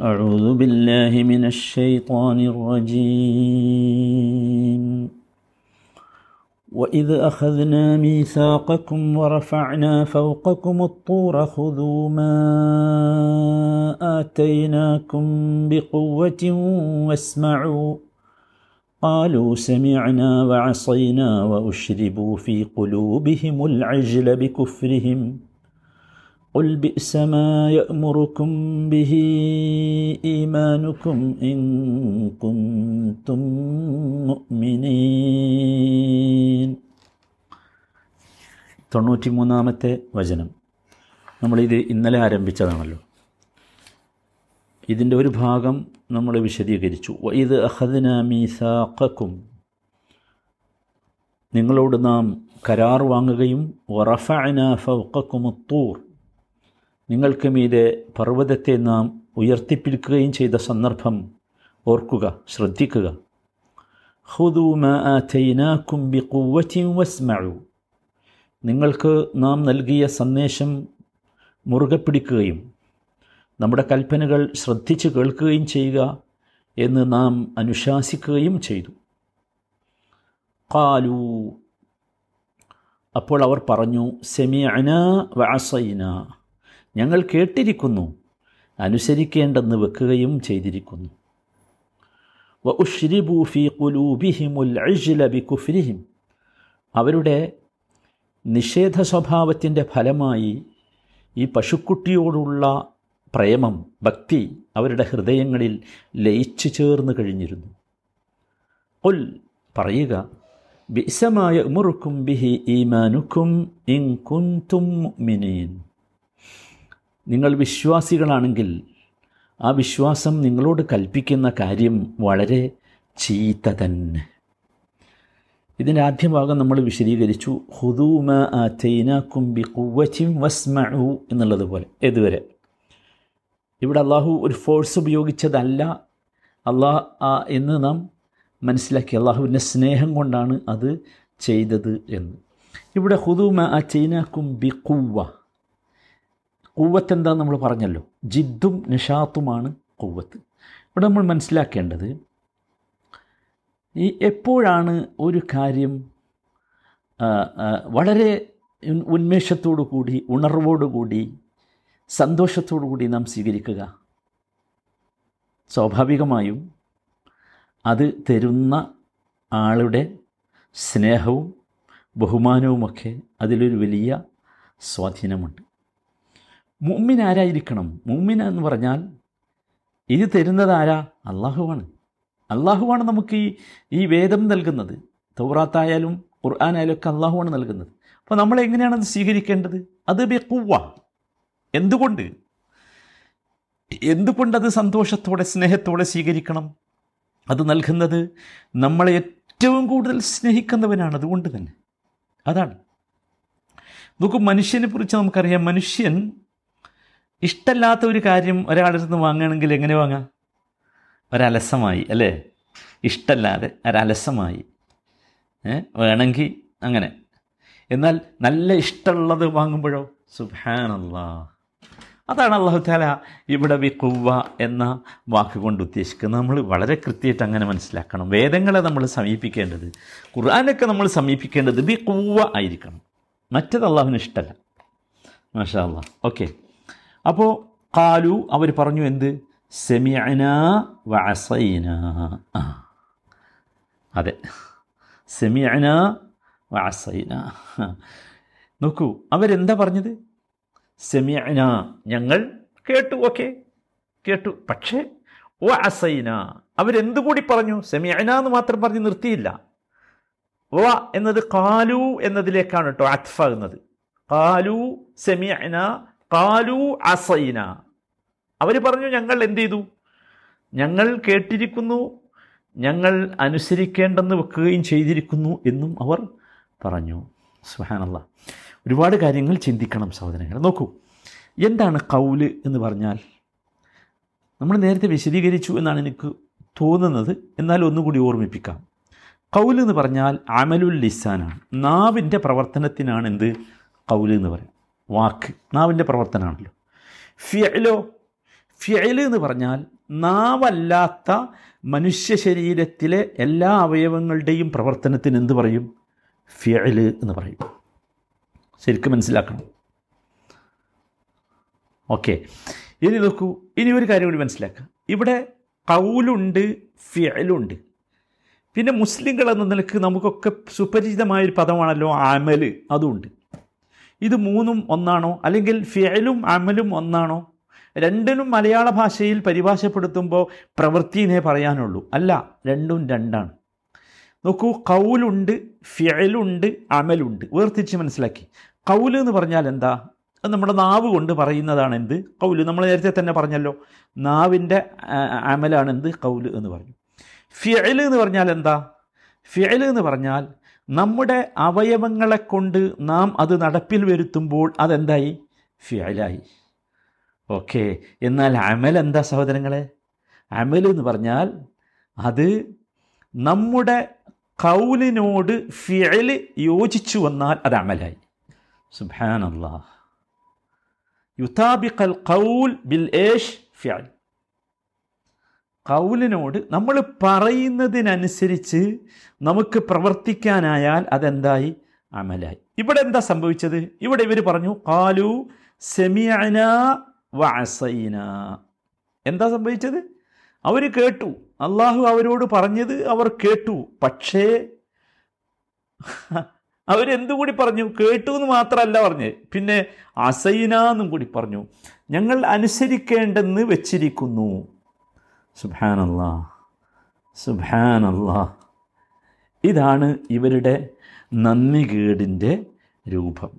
أعوذ بالله من الشيطان الرجيم. وإذ أخذنا ميثاقكم ورفعنا فوقكم الطور خذوا ما آتيناكم بقوة واسمعوا. قالوا سمعنا وعصينا وأشربوا في قلوبهم العجل بكفرهم. قل بئس ما يأمركم به إيمانكم إن كنتم مؤمنين തൊണ്ണൂറ്റി മൂന്നാമത്തെ വചനം നമ്മളിത് ഇന്നലെ ആരംഭിച്ചതാണല്ലോ ഇതിൻ്റെ ഒരു ഭാഗം നമ്മൾ വിശദീകരിച്ചു ഇത് അഹദന മീസാക്കും നിങ്ങളോട് നാം കരാർ വാങ്ങുകയും വറഫഅന ഫൗക്കക്കുമുത്തൂർ നിങ്ങൾക്ക് മീതെ പർവതത്തെ നാം ഉയർത്തിപ്പിടിക്കുകയും ചെയ്ത സന്ദർഭം ഓർക്കുക ശ്രദ്ധിക്കുക. നിങ്ങൾക്ക് നാം നൽകിയ സന്ദേശം മുറുകെ പിടിക്കുകയും നമ്മുടെ കൽപ്പനകൾ ശ്രദ്ധിച്ച് കേൾക്കുകയും ചെയ്യുക എന്ന് നാം അനുശാസിക്കുകയും ചെയ്തു. കാലു അപ്പോൾ അവർ പറഞ്ഞു സെമിയന വഅസൈന ഞങ്ങൾ കേട്ടിരിക്കുന്നു. അനുസരിക്കേണ്ടെന്ന് വെക്കുകയും ചെയ്തിരിക്കുന്നു. അവരുടെ നിഷേധ സ്വഭാവത്തിന്റെ ഫലമായി ഈ പശുക്കുട്ടിയോടുള്ള പ്രേമം ഭക്തി അവരുടെ ഹൃദയങ്ങളിൽ ലയിച്ചു ചേർന്ന് കഴിഞ്ഞിരുന്നു. ഉൽ പറയുക ബിസമായ ഉമുറുക്കും ബിഹി ഈമാനുക്കും ഇൻ കുന്തും മുഅ്മിനീൻ. നിങ്ങൾ വിശ്വാസികളാണെങ്കിൽ ആ വിശ്വാസം നിങ്ങളോട് കൽപ്പിക്കുന്ന കാര്യം വളരെ ചീത്ത തന്നെ. ഇതിന്റെ ആദ്യ ഭാഗം നമ്മൾ വിശദീകരിച്ചു. ഹുദൂമ ആറ്റൈനാക്കും കുംബി വസ്മഉ എന്നുള്ളത് പോലെ ഇതുവരെ. ഇവിടെ അള്ളാഹു ഒരു ഫോഴ്സ് ഉപയോഗിച്ചതല്ല. അള്ളാഹ് എന്ന് നാം മനസ്സിലാക്കി. അള്ളാഹുവിന്റെ സ്നേഹം കൊണ്ടാണ് അത് ചെയ്തത് എന്ന്. ഇവിടെ ഹുദൂമ ആ ചൈന ബി കുവ്വ കൂവത്ത് എന്താന്ന് നമ്മൾ പറഞ്ഞല്ലോ. ജിദ്ദും നിഷാത്തുമാണ് കൂവത്ത്. ഇവിടെ നമ്മൾ മനസ്സിലാക്കേണ്ടത് ഈ എപ്പോഴാണ് ഒരു കാര്യം വളരെ ഉന്മേഷത്തോടു കൂടി ഉണർവോടുകൂടി സന്തോഷത്തോടു കൂടി നാം സ്വീകരിക്കുക. സ്വാഭാവികമായും അത് തരുന്ന ആളുടെ സ്നേഹവും ബഹുമാനവുമൊക്കെ അതിലൊരു വലിയ സ്വാധീനമുണ്ട്. മുമ്മിൻ ആരായിരിക്കണം? മുമ്മിൻ എന്ന് പറഞ്ഞാൽ ഇത് തരുന്നത് ആരാ? അള്ളാഹുവാണ് അള്ളാഹുവാണ് നമുക്ക് ഈ ഈ വേദം നൽകുന്നത്. തൗറാത്തായാലും ഖുർആാനായാലും ഒക്കെ അള്ളാഹുവാണ് നൽകുന്നത്. അപ്പോൾ നമ്മൾ എങ്ങനെയാണ് അത് സ്വീകരിക്കേണ്ടത്? അത് ബെക്കുവ എന്തുകൊണ്ട്? എന്തുകൊണ്ടത് സന്തോഷത്തോടെ സ്നേഹത്തോടെ സ്വീകരിക്കണം? അത് നൽകുന്നത് നമ്മളെ ഏറ്റവും കൂടുതൽ സ്നേഹിക്കുന്നവനാണ്. അതുകൊണ്ട് തന്നെ. അതാണ്. നമുക്ക് മനുഷ്യനെ കുറിച്ച് നമുക്കറിയാം. മനുഷ്യൻ ഇഷ്ടമല്ലാത്ത ഒരു കാര്യം ഒരാളുടെ നിന്ന് വാങ്ങുകയാണെങ്കിൽ എങ്ങനെ വാങ്ങാം? ഒരലസമായി അല്ലേ? ഇഷ്ടമല്ലാതെ ഒരലസമായി. വേണമെങ്കിൽ അങ്ങനെ. എന്നാൽ നല്ല ഇഷ്ടമുള്ളത് വാങ്ങുമ്പോഴോ? സുഹാനല്ലാ അതാണ് അള്ളാഹു താല ഇവിടെ വി കുവ്വ എന്ന വാക്കുകൊണ്ട് ഉദ്ദേശിക്കുന്നത്. നമ്മൾ വളരെ കൃത്യമായിട്ട് അങ്ങനെ മനസ്സിലാക്കണം. വേദങ്ങളെ നമ്മൾ സമീപിക്കേണ്ടത് ഖുർആാനൊക്കെ നമ്മൾ സമീപിക്കേണ്ടത് ബി കുവ്വ ആയിരിക്കണം. മറ്റത് അള്ളാഹുവിന് ഇഷ്ടമല്ല മാഷാ അള്ളാഹ് ഓക്കെ. അപ്പോൾ കാലു അവർ പറഞ്ഞു എന്ത്? സെമിയന വസൈന അതെ. സെമിയന വസൈന നോക്കൂ അവരെന്താ പറഞ്ഞത്? സെമിയന ഞങ്ങൾ കേട്ടു ഓക്കെ. കേട്ടു. പക്ഷേ ഓ അസൈന അവരെന്തുകൂടി പറഞ്ഞു? സെമിയന എന്ന് മാത്രം പറഞ്ഞ് നിർത്തിയില്ല. വ എന്നത് കാലു എന്നതിലേക്കാണ് കേട്ടോ അത്ഫാകുന്നത് കാലു സെമിയന കാലു അസൈന. അവർ പറഞ്ഞു ഞങ്ങൾ എന്ത് ചെയ്തു? ഞങ്ങൾ കേട്ടിരിക്കുന്നു ഞങ്ങൾ അനുസരിക്കേണ്ടെന്ന് വെക്കുകയും ചെയ്തിരിക്കുന്നു എന്നും അവർ പറഞ്ഞു. സുഹാനല്ല ഒരുപാട് കാര്യങ്ങൾ ചിന്തിക്കണം സഹോദരങ്ങൾ നോക്കൂ എന്താണ് കൗൽ എന്ന് പറഞ്ഞാൽ? നമ്മൾ നേരത്തെ വിശദീകരിച്ചു എന്നാണ് എനിക്ക് തോന്നുന്നത്. എന്നാൽ ഒന്നുകൂടി ഓർമ്മിപ്പിക്കാം. കൗൽ എന്ന് പറഞ്ഞാൽ അമലുൽ ലിസാനാണ്. നാവിന്റെ പ്രവർത്തനത്തിനാണ് എന്ത്? കൗൽ എന്ന് പറയാം വാക്ക് നാവിന്റെ പ്രവർത്തനമാണല്ലോ. ഫിയലോ ഫിയൽ എന്ന് പറഞ്ഞാൽ നാവല്ലാത്ത മനുഷ്യ ശരീരത്തിലെ എല്ലാ അവയവങ്ങളുടെയും പ്രവർത്തനത്തിന് എന്ത് പറയും? ഫിയൽ എന്ന് പറയും. ശരിക്കും മനസ്സിലാക്കണം. ഓക്കെ. ഇനി നോക്കൂ ഇനി ഒരു കാര്യം കൂടി മനസ്സിലാക്കുക. ഇവിടെ കൗലുണ്ട് ഫിയലുണ്ട് പിന്നെ മുസ്ലിങ്ങൾ എന്ന നിലയ്ക്ക് നമുക്കൊക്കെ സുപരിചിതമായൊരു പദമാണല്ലോ അമൽ അതുണ്ട് ഇത് മൂന്നും ഒന്നാണോ? അല്ലെങ്കിൽ ഫിയലും അമലും ഒന്നാണോ? രണ്ടിനും മലയാള ഭാഷയിൽ പരിഭാഷപ്പെടുത്തുമ്പോൾ പ്രവൃത്തിനെ പറയാനുള്ളൂ. അല്ല രണ്ടും രണ്ടാണ്. നോക്കൂ കൗലുണ്ട് ഫിയലുണ്ട് അമലുണ്ട്. വേർതിരിച്ച് മനസ്സിലാക്കി. കൗൽ എന്ന് പറഞ്ഞാൽ എന്താ? അത് നമ്മുടെ നാവ് കൊണ്ട് പറയുന്നതാണ് എന്ത്? കൗൽ. നമ്മൾ നേരത്തെ തന്നെ പറഞ്ഞല്ലോ. നാവിന്റെ അമലാണ് എന്ത്? കൗൽ എന്ന് പറഞ്ഞു. ഫിയൽ എന്ന് പറഞ്ഞാൽ എന്താ? ഫിയൽ എന്ന് പറഞ്ഞാൽ നമ്മുടെ അവയവങ്ങളെ കൊണ്ട് നാം അത് നടപ്പിൽ വരുത്തുമ്പോൾ അതെന്തായി? ഫിയലായി ഓക്കെ എന്നാൽ അമൽ എന്താ സഹോദരങ്ങളെ? അമൽ എന്ന് പറഞ്ഞാൽ അത് നമ്മുടെ കൗലിനോട് ഫിയൽ യോജിച്ചു വന്നാൽ അത് അമലായി. സുബാനല്ലാ യുതാബിഖൽ കൗൽ ബിൽ ഏഷ് ഫിയൽ കൗലിനോട് നമ്മൾ പറയുന്നതിനനുസരിച്ച് നമുക്ക് പ്രവർത്തിക്കാനായാൽ അതെന്തായി? അമലായി. ഇവിടെ എന്താ സംഭവിച്ചത്? ഇവിടെ ഇവർ പറഞ്ഞു കാലു സെമിയന വാസൈന എന്താ സംഭവിച്ചത്? അവർ കേട്ടു. അള്ളാഹു അവരോട് പറഞ്ഞത് അവർ കേട്ടു. പക്ഷേ അവരെന്തു കൂടി പറഞ്ഞു? കേട്ടു എന്ന് മാത്രമല്ല പറഞ്ഞ് പിന്നെ അസൈന എന്നും കൂടി പറഞ്ഞു. ഞങ്ങൾ അനുസരിക്കേണ്ടെന്ന് വെച്ചിരിക്കുന്നു. സുബാനല്ലാ സുബാനല്ലാ ഇതാണ് ഇവരുടെ നന്ദികേടിന്റെ രൂപം.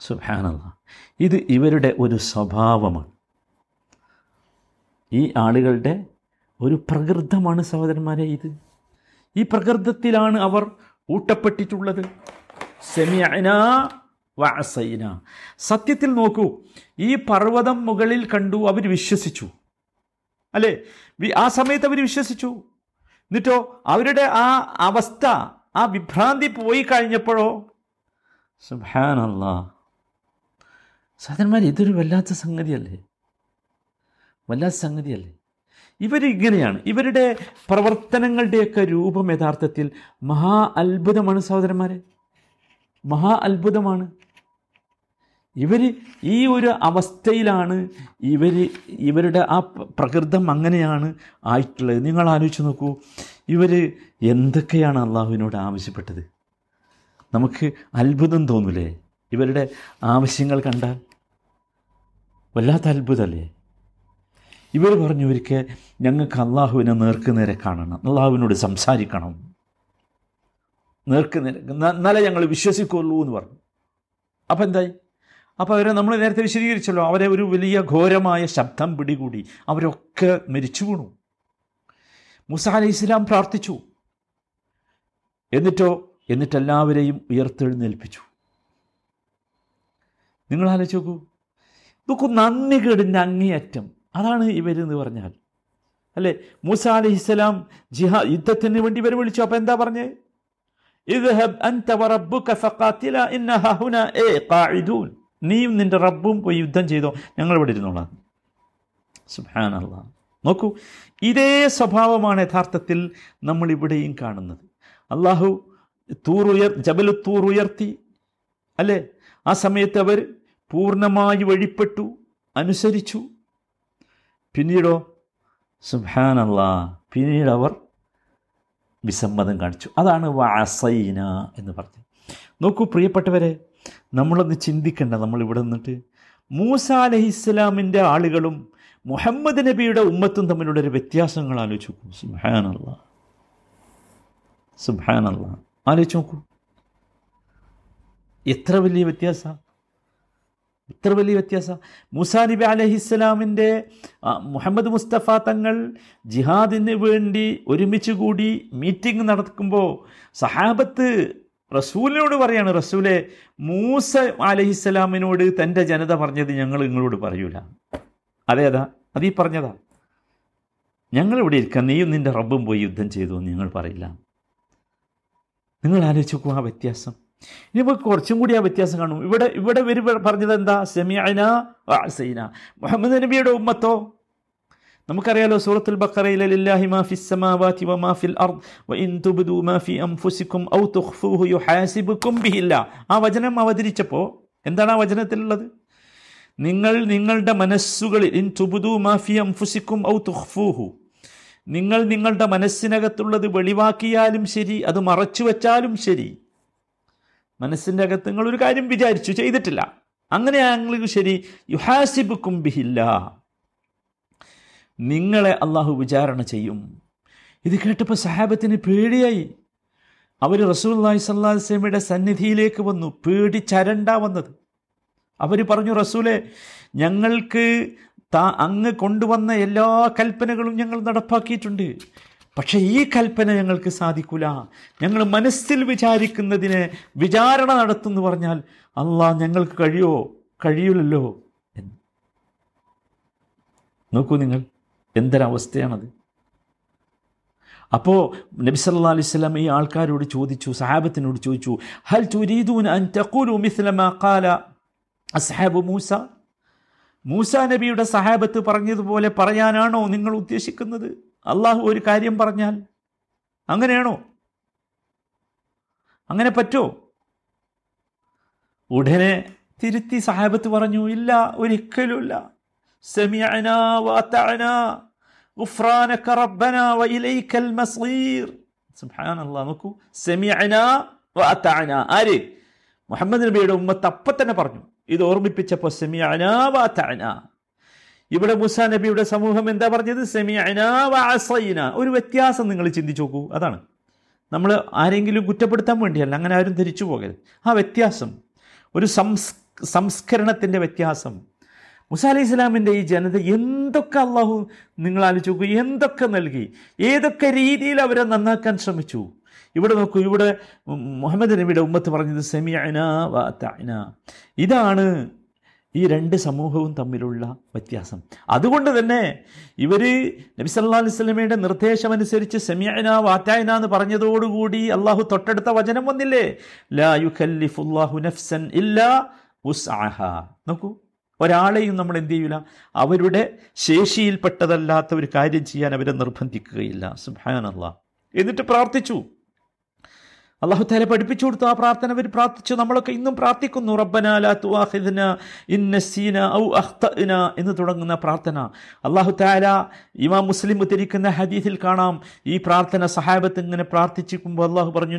സുബാനല്ലാ ഇത് ഇവരുടെ ഒരു സ്വഭാവമാണ്. ഈ ആളുകളുടെ ഒരു പ്രകൃതമാണ് സഹോദരന്മാരെ ഇത്. ഈ പ്രകൃതത്തിലാണ് അവർ ഊട്ടപ്പെട്ടിട്ടുള്ളത്. സെമിയന വാസൈന സത്യത്തിൽ നോക്കൂ ഈ പർവതം മുകളിൽ കണ്ടു അവർ വിശ്വസിച്ചു. അല്ലേ? ആ സമയത്ത് അവർ വിശ്വസിച്ചു. എന്നിട്ടോ അവരുടെ ആ അവസ്ഥ ആ വിഭ്രാന്തി പോയി കഴിഞ്ഞപ്പോഴോ സുഭാനല്ല സാധനന്മാർ ഇതൊരു വല്ലാത്ത സംഗതിയല്ലേ? വല്ലാത്ത സംഗതിയല്ലേ? ഇവരിങ്ങനെയാണ് ഇവരുടെ പ്രവർത്തനങ്ങളുടെയൊക്കെ രൂപം യഥാർത്ഥത്തിൽ മഹാ അത്ഭുതമാണ് സഹോദരന്മാരെ. മഹാ അത്ഭുതമാണ്. ഇവർ ഈ ഒരു അവസ്ഥയിലാണ് ഇവർ ഇവരുടെ ആ പ്രകൃതം അങ്ങനെയാണ് ആയിട്ടുള്ളത്. നിങ്ങൾ ആലോചിച്ച് നോക്കൂ ഇവർ എന്തൊക്കെയാണ് അള്ളാഹുവിനോട് ആവശ്യപ്പെട്ടത്? നമുക്ക് അത്ഭുതം തോന്നൂലേ? ഇവരുടെ ആവശ്യങ്ങൾ കണ്ടാൽ വല്ലാത്ത അത്ഭുതമല്ലേ? ഇവർ പറഞ്ഞു ഒരിക്കൽ ഞങ്ങൾക്ക് അള്ളാഹുവിനെ നേർക്ക് നേരെ കാണണം അള്ളാഹുവിനോട് സംസാരിക്കണം. നേർക്ക് നേരെ എന്നാലേ ഞങ്ങൾ വിശ്വസിക്കുള്ളൂ എന്ന് പറഞ്ഞു. അപ്പം എന്തായി? അപ്പോൾ അവരെ നമ്മൾ നേരത്തെ വിശദീകരിച്ചല്ലോ അവരെ ഒരു വലിയ ഘോരമായ ശബ്ദം പിടികൂടി അവരൊക്കെ മരിച്ചു വീണു. മുസാലി ഇസ്ലാം പ്രാർത്ഥിച്ചു. എന്നിട്ടോ എന്നിട്ടെല്ലാവരെയും ഉയർത്തെഴുന്നേൽപ്പിച്ചു. നിങ്ങൾ ആലോചിച്ച് നോക്കൂ. നോക്കൂ നന്ദി കേടിന്റെ അങ്ങേയറ്റം. അതാണ് ഇവരെന്ന് പറഞ്ഞാൽ. അല്ലേ? മൂസ അലി ഇസ്ലാം ജിഹാ യുദ്ധത്തിന് വേണ്ടി ഇവർ വിളിച്ചു. അപ്പം എന്താ പറഞ്ഞേ? ഇദ്ഹബ് അൻത വറബ്ബുക ഫഖാത്തില ഇന്നഹ ഹുനാ ഏ ഖാഇദൂൻ. നീയും നിന്റെ റബ്ബും പോയി യുദ്ധം ചെയ്തോ. ഞങ്ങൾ ഇവിടെ ഇരുന്നോളാം. സുഹാനുള്ള നോക്കൂ ഇതേ സ്വഭാവമാണ് യഥാർത്ഥത്തിൽ നമ്മളിവിടെയും കാണുന്നത്. അള്ളാഹു തൂറുയർ ജബലു തൂറുയർത്തി അല്ലേ? ആ സമയത്ത് അവർ പൂർണമായി വഴിപ്പെട്ടു അനുസരിച്ചു. പിന്നീടോ സുബാനല്ല പിന്നീട് അവർ വിസമ്മതം കാണിച്ചു. അതാണ് വാസൈന എന്ന് പറഞ്ഞു നോക്കൂ പ്രിയപ്പെട്ടവരെ നമ്മളൊന്ന് ചിന്തിക്കണ്ട നമ്മൾ ഇവിടെ നിന്നിട്ട്. മൂസ അലഹിസ്ലാമിന്റെ ആളുകളും മുഹമ്മദ് നബിയുടെ ഉമ്മത്തും തമ്മിലുള്ള ഒരു വ്യത്യാസങ്ങൾ ആലോചിച്ച് നോക്കൂ. സുഹാനല്ല സുഹാനല്ല ആലോചിച്ച് നോക്കൂ. എത്ര വലിയ വ്യത്യാസം? എത്ര വലിയ വ്യത്യാസം? മുസാ നബി അലഹിസ്സലാമിന്റെ മുഹമ്മദ് മുസ്തഫ തങ്ങൾ ജിഹാദിന് വേണ്ടി ഒരുമിച്ച് കൂടി മീറ്റിംഗ് നടക്കുമ്പോൾ സഹാബത്ത് റസൂലിനോട് പറയാണ് റസൂലെ മൂസ അലഹിസ്സലാമിനോട് തന്റെ ജനത പറഞ്ഞത് ഞങ്ങൾ നിങ്ങളോട് പറയൂല. അതേതാ അതീ പറഞ്ഞതാ. ഞങ്ങളിവിടെ ഇരിക്കാം നീയും നിന്റെ റബ്ബും പോയി യുദ്ധം ചെയ്തു എന്ന് ഞങ്ങൾ പറയില്ല. നിങ്ങൾ ആലോചിച്ച് ആ വ്യത്യാസം. ഇനി നമുക്ക് കുറച്ചും കൂടി ആ വ്യത്യാസം കാണും. ഇവിടെ ഇവിടെ വരുമ്പോൾ പറഞ്ഞത് എന്താ? സെമിയന മുഹമ്മദ് നബിയുടെ ഉമ്മത്തോ? നമുക്കറിയാലോ സൂറത്തുൽ ബക്കറയിലെ ലില്ലാഹി മാ സമാവാതി ഫിൽ അർദ് ഇൻ തുബ്ദു മാ ഫി അൻഫുസികും ഔ തുഖ്ഫൂഹു യുഹാസിബുകും ബിഹില്ല. ആ വചനം അവതരിച്ചപ്പോൾ എന്താണ് ആ വചനത്തിലുള്ളത്? നിങ്ങൾ നിങ്ങളുടെ മനസ്സുകളിൽ ഇൻ തുബുദു മാ ഫി അൻഫുസികും ഔ തുഖ്ഫൂഹു. നിങ്ങൾ നിങ്ങളുടെ മനസ്സിനകത്തുള്ളത് വെളിവാക്കിയാലും ശരി അത് മറച്ചു വെച്ചാലും ശരി. മനസ്സിന്റെ അകത്ത് നിങ്ങൾ ഒരു കാര്യം വിചാരിച്ചു ചെയ്തിട്ടില്ല. അങ്ങനെയാണെങ്കിലും ശരി യുഹാസിബുക്കും ബിഹില്ല. നിങ്ങളെ അള്ളാഹു വിചാരണ ചെയ്യും. ഇത് കേട്ടപ്പോൾ സഹാബത്തിന് പേടിയായി. അവർ റസൂല്ലായി സല്ലാസ്ലമിയുടെ സന്നിധിയിലേക്ക് വന്നു പേടി ചരണ്ട വന്നത്. അവർ പറഞ്ഞു റസൂലെ ഞങ്ങൾക്ക് താ അങ്ങ് കൊണ്ടുവന്ന എല്ലാ കൽപ്പനകളും ഞങ്ങൾ നടപ്പാക്കിയിട്ടുണ്ട്. പക്ഷേ ഈ കൽപ്പന ഞങ്ങൾക്ക് സാധിക്കൂല. ഞങ്ങൾ മനസ്സിൽ വിചാരിക്കുന്നതിനെ വിചാരണ നടത്തുമെന്ന് പറഞ്ഞാൽ അള്ളാഹ് ഞങ്ങൾക്ക് കഴിയോ? കഴിയില്ലല്ലോ എന്ന്. നോക്കൂ നിങ്ങൾ. എന്തൊരവസ്ഥയാണത്? അപ്പോൾ നബി സല്ലാ അലൈഹി സ്വലം ഈ ആൾക്കാരോട് ചോദിച്ചു സഹാബത്തിനോട് ചോദിച്ചു ഹൽ ചുരീദൂൻ അൻ തഖൂലു ഖാല അസ്ഹാബു മൂസ? മൂസ നബിയുടെ സഹാബത്ത് പറഞ്ഞതുപോലെ പറയാനാണോ നിങ്ങൾ ഉദ്ദേശിക്കുന്നത്? അള്ളാഹു ഒരു കാര്യം പറഞ്ഞാൽ അങ്ങനെയാണോ? അങ്ങനെ പറ്റോ? ഉടനെ തിരുത്തി സഹാബത്ത് പറഞ്ഞു ഇല്ല ഒരിക്കലുമില്ല سمعنا وأطعنا غفرانك ربنا وإليك المصير سبحان الله നോക്കൂ سمعنا وأطعنا ആര് മുഹമ്മദ് നബിയുടെ ഉമ്മത്ത് അപ്പം തന്നെ പറഞ്ഞു ഇത് ഓർമ്മിപ്പിച്ചപ്പോൾ സെമിയന വാത്തന ഇവിടെ മുസ നബിയുടെ സമൂഹം എന്താ പറഞ്ഞത് സെമിയന വാസൈന ഒരു വ്യത്യാസം നിങ്ങൾ ചിന്തിച്ചു നോക്കൂ അതാണ് നമ്മൾ ആരെങ്കിലും കുറ്റപ്പെടുത്താൻ വേണ്ടിയല്ല അങ്ങനെ ആരും ധരിച്ചു പോകരുത് ആ വ്യത്യാസം ഒരു സംസ് സംസ്കരണത്തിൻ്റെ വ്യത്യാസം മുസ അലൈഹി ഇസ്ലാമിന്റെ ഈ ജനത എന്തൊക്കെ അള്ളാഹു നിങ്ങൾ ആലോചിച്ച് നോക്കൂ എന്തൊക്കെ നൽകി ഏതൊക്കെ രീതിയിൽ അവരെ നന്നാക്കാൻ ശ്രമിച്ചു? ഇവിടെ നോക്കൂ ഇവിടെ മുഹമ്മദ് നബിയുടെ ഉമ്മത്ത് പറഞ്ഞത് സെമിഅന വന ഇതാണ് ഈ രണ്ട് സമൂഹവും തമ്മിലുള്ള വ്യത്യാസം. അതുകൊണ്ട് തന്നെ ഇവർ നബി സല്ലാ അലൈഹി സ്വലമയുടെ നിർദ്ദേശമനുസരിച്ച് സെമിയന വാറ്റായന എന്ന് പറഞ്ഞതോടുകൂടി അള്ളാഹു തൊട്ടടുത്ത വചനം വന്നില്ലേ? ലാ യുഖല്ലിഫുല്ലാഹു നഫ്സൻ ഇല്ലാ ഉസ്ആഹ നോക്കൂ. ഒരാളെയും നമ്മൾ എന്ത് ചെയ്യില്ല അവരുടെ ശേഷിയിൽപ്പെട്ടതല്ലാത്ത ഒരു കാര്യം ചെയ്യാൻ അവരെ നിർബന്ധിക്കുകയില്ല. സുഹാനല്ല എന്നിട്ട് പ്രാർത്ഥിച്ചു. അള്ളാഹു താല പഠിപ്പിച്ചു കൊടുത്തു ആ പ്രാർത്ഥന അവർ പ്രാർത്ഥിച്ചു. നമ്മളൊക്കെ ഇന്നും പ്രാർത്ഥിക്കുന്നു. റബ്ബന എന്ന് തുടങ്ങുന്ന പ്രാർത്ഥന. അള്ളാഹു താല ഇമാം മുസ്ലിം ഉദ്ധരിക്കുന്ന ഹദീസിൽ കാണാം. ഈ പ്രാർത്ഥന സഹാബത്ത് ഇങ്ങനെ പ്രാർത്ഥിച്ചിരിക്കുമ്പോൾ അള്ളാഹു പറഞ്ഞു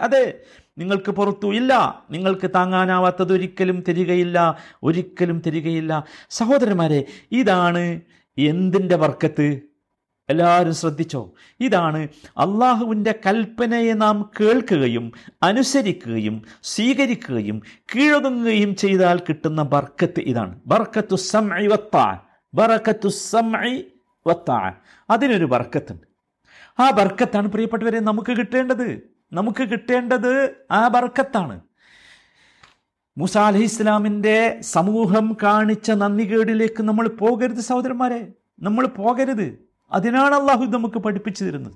അതെ. നിങ്ങൾക്ക് പുറത്തു ഇല്ല നിങ്ങൾക്ക് താങ്ങാനാവാത്തത് ഒരിക്കലും തരികയില്ല. ഒരിക്കലും തരികയില്ല. സഹോദരന്മാരെ ഇതാണ് എന്തിന്റെ വർക്കത്ത്? എല്ലാവരും ശ്രദ്ധിച്ചോ? ഇതാണ് അള്ളാഹുവിന്റെ കൽപ്പനയെ നാം കേൾക്കുകയും അനുസരിക്കുകയും സ്വീകരിക്കുകയും കീഴൊതുങ്ങുകയും ചെയ്താൽ കിട്ടുന്ന ബർക്കത്ത് ഇതാണ്. ബർക്കത്തു സംഇ വത്താൻ ബർക്കത്തു സംഇ വത്താൻ അതിനൊരു ബർക്കത്തുണ്ട്. ആ ബർക്കത്താണ് പ്രിയപ്പെട്ടവരെ നമുക്ക് കിട്ടേണ്ടത്. നമുക്ക് കിട്ടേണ്ടത് ആ ബർക്കത്താണ്. മൂസ അലഹി ഇസ്ലാമിന്റെ സമൂഹം കാണിച്ച നന്ദികേടിലേക്ക് നമ്മൾ പോകരുത് സഹോദരന്മാരെ. നമ്മൾ പോകരുത്. അതിനാണ് അള്ളാഹു നമുക്ക് പഠിപ്പിച്ചു തരുന്നത്.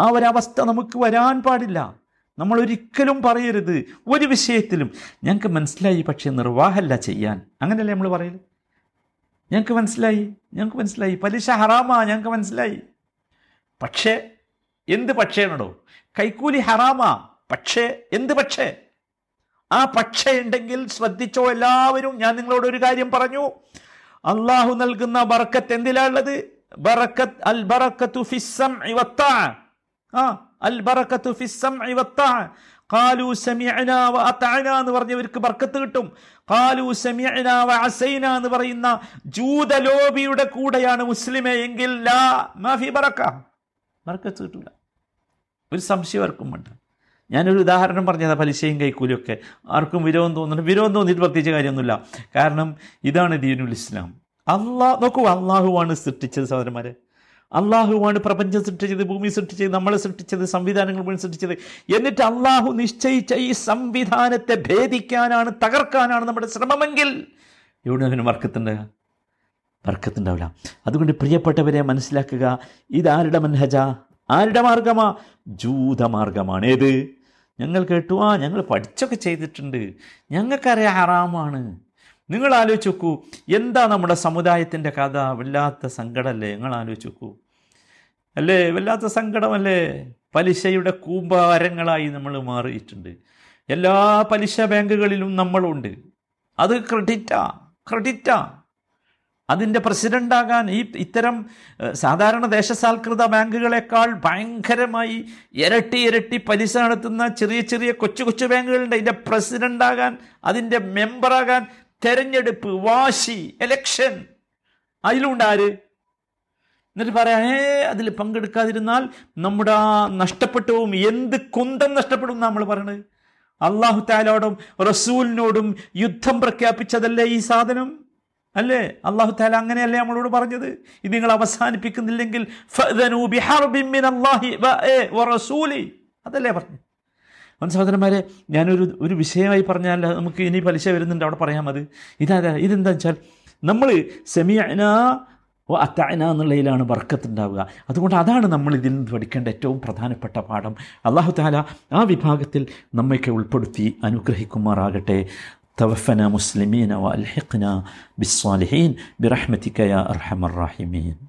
ആ ഒരവസ്ഥ നമുക്ക് വരാൻ പാടില്ല. നമ്മൾ ഒരിക്കലും പറയരുത്. ഒരു വിഷയത്തിലും. ഞങ്ങൾക്ക് മനസ്സിലായി പക്ഷേ നിർവാഹമല്ല ചെയ്യാൻ. അങ്ങനെയല്ലേ നമ്മൾ പറയൽ? ഞങ്ങൾക്ക് മനസ്സിലായി. ഞങ്ങൾക്ക് മനസ്സിലായി. പലിശ ഹറാമാ. ഞങ്ങൾക്ക് മനസ്സിലായി. പക്ഷേ എന്ത് പക്ഷേണോ കൈക്കൂലി ഹറാമാ. പക്ഷേ എന്ത് പക്ഷേ? ആ പക്ഷേ ഉണ്ടെങ്കിൽ ശ്രദ്ധിച്ചോ എല്ലാവരും. ഞാൻ നിങ്ങളോട് ഒരു കാര്യം പറഞ്ഞു. അള്ളാഹു നൽകുന്ന ബർക്കത്ത് എന്തിലാണുള്ളത് ബറക്കത്ത് അൽ ബറക്കത്തു ഫിസ്സം ആ അൽ ബറക്കത്തു ഫിസ്സം ഖാലു സമിഅന വ അതഅന എന്ന് പറഞ്ഞവർക്ക് ബർക്കത്ത് കിട്ടും. ഖാലു സമിഅന വ എന്ന് പറയുന്ന ജൂതലോബിയുടെ കൂടെയാണ് മുസ്ലിമെ എങ്കിൽ ലാ മാഫി ബറക്ക. ബർക്കത്ത് കിട്ടില്ല ഒരു സംശയം ആർക്കും വേണ്ട ഞാനൊരു ഉദാഹരണം പറഞ്ഞതാ പലിശയും കൈക്കൂലിയൊക്കെ. ആർക്കും വിരോധം തോന്നുന്നു വിരോധം തോന്നിയിട്ട് പ്രത്യേകിച്ച് കാര്യമൊന്നുമില്ല. കാരണം ഇതാണ് ദീനുൽ ഇസ്ലാം. അള്ളാഹ് നോക്കൂ അള്ളാഹുവാണ് സൃഷ്ടിച്ചത് സഹോദരന്മാരെ. അള്ളാഹുവാണ് പ്രപഞ്ചം സൃഷ്ടിച്ചത് ഭൂമി സൃഷ്ടിച്ചത് നമ്മളെ സൃഷ്ടിച്ചത് സംവിധാനങ്ങൾ മുഴുവൻ സൃഷ്ടിച്ചത്. എന്നിട്ട് അള്ളാഹു നിശ്ചയിച്ച ഈ സംവിധാനത്തെ ഭേദിക്കാനാണ് തകർക്കാനാണ് നമ്മുടെ ശ്രമമെങ്കിൽ എവിടെ അതിന് വർക്കത്തുണ്ട്? വർക്കത്തുണ്ടാവില്ല. അതുകൊണ്ട് പ്രിയപ്പെട്ടവരെ മനസ്സിലാക്കുക ഇതാരുടെ മൻഹജ? ആരുടെ മാർഗമാ? ജൂതമാർഗമാണ് ഏത്? ഞങ്ങൾ കേട്ടു ആ ഞങ്ങൾ പഠിച്ചൊക്കെ ചെയ്തിട്ടുണ്ട്. ഞങ്ങൾക്കറിയാം ഹറാമാണ്. നിങ്ങൾ ആലോചിച്ച് നോക്കൂ എന്താ നമ്മുടെ സമുദായത്തിന്റെ കഥ? വല്ലാത്ത സങ്കടമല്ലേ? നിങ്ങൾ ആലോചിച്ച് നോക്കൂ അല്ലേ? വല്ലാത്ത സങ്കടമല്ലേ? പലിശയുടെ കൂമ്പാരങ്ങളായി നമ്മൾ മാറിയിട്ടുണ്ട്. എല്ലാ പലിശ ബാങ്കുകളിലും നമ്മളുണ്ട്. അത് ക്രെഡിറ്റാ ക്രെഡിറ്റാ. അതിന്റെ പ്രസിഡന്റാകാൻ ഈ ഇത്തരം സാധാരണ ദേശസാൽകൃത ബാങ്കുകളെക്കാൾ ഭയങ്കരമായി ഇരട്ടി ഇരട്ടി പലിശ നടത്തുന്ന ചെറിയ ചെറിയ കൊച്ചു കൊച്ചു ബാങ്കുകളുണ്ട്. അതിന്റെ പ്രസിഡന്റാകാൻ അതിന്റെ മെമ്പറാകാൻ തെരഞ്ഞെടുപ്പ് വാശി എലക്ഷൻ ആര്? എന്നിട്ട് പറയാം ഏ അതിൽ പങ്കെടുക്കാതിരുന്നാൽ നമ്മുടെ ആ നഷ്ടപ്പെട്ടു പോവും എന്ത് കുന്തം നഷ്ടപ്പെടും നമ്മൾ പറയണത്? അള്ളാഹു താലോടും റസൂലിനോടും യുദ്ധം പ്രഖ്യാപിച്ചതല്ലേ ഈ സാധനം? അല്ലേ? അള്ളാഹു താല അങ്ങനെയല്ലേ നമ്മളോട് പറഞ്ഞത്? ഇത് നിങ്ങൾ അവസാനിപ്പിക്കുന്നില്ലെങ്കിൽ അതല്ലേ പറഞ്ഞു അവൻ സഹോദരന്മാരെ ഞാനൊരു ഒരു വിഷയമായി പറഞ്ഞാൽ നമുക്ക് ഇനി പലിശ വരുന്നുണ്ട്. അവിടെ പറയാം അത്. ഇതാ ഇതെന്താ വെച്ചാൽ നമ്മൾ സെമിയന അത്തായന എന്നുള്ളതിലാണ് വർക്കത്തുണ്ടാവുക. അതുകൊണ്ട് അതാണ് നമ്മൾ ഇതിൽ നിന്ന് പഠിക്കേണ്ട ഏറ്റവും പ്രധാനപ്പെട്ട പാഠം. അള്ളാഹു താല ആ വിഭാഗത്തിൽ നമ്മയൊക്കെ ഉൾപ്പെടുത്തി അനുഗ്രഹിക്കുമാറാകട്ടെ. توفنا مسلمين وألحقنا بالصالحين برحمتك يا أرحم الراحمين.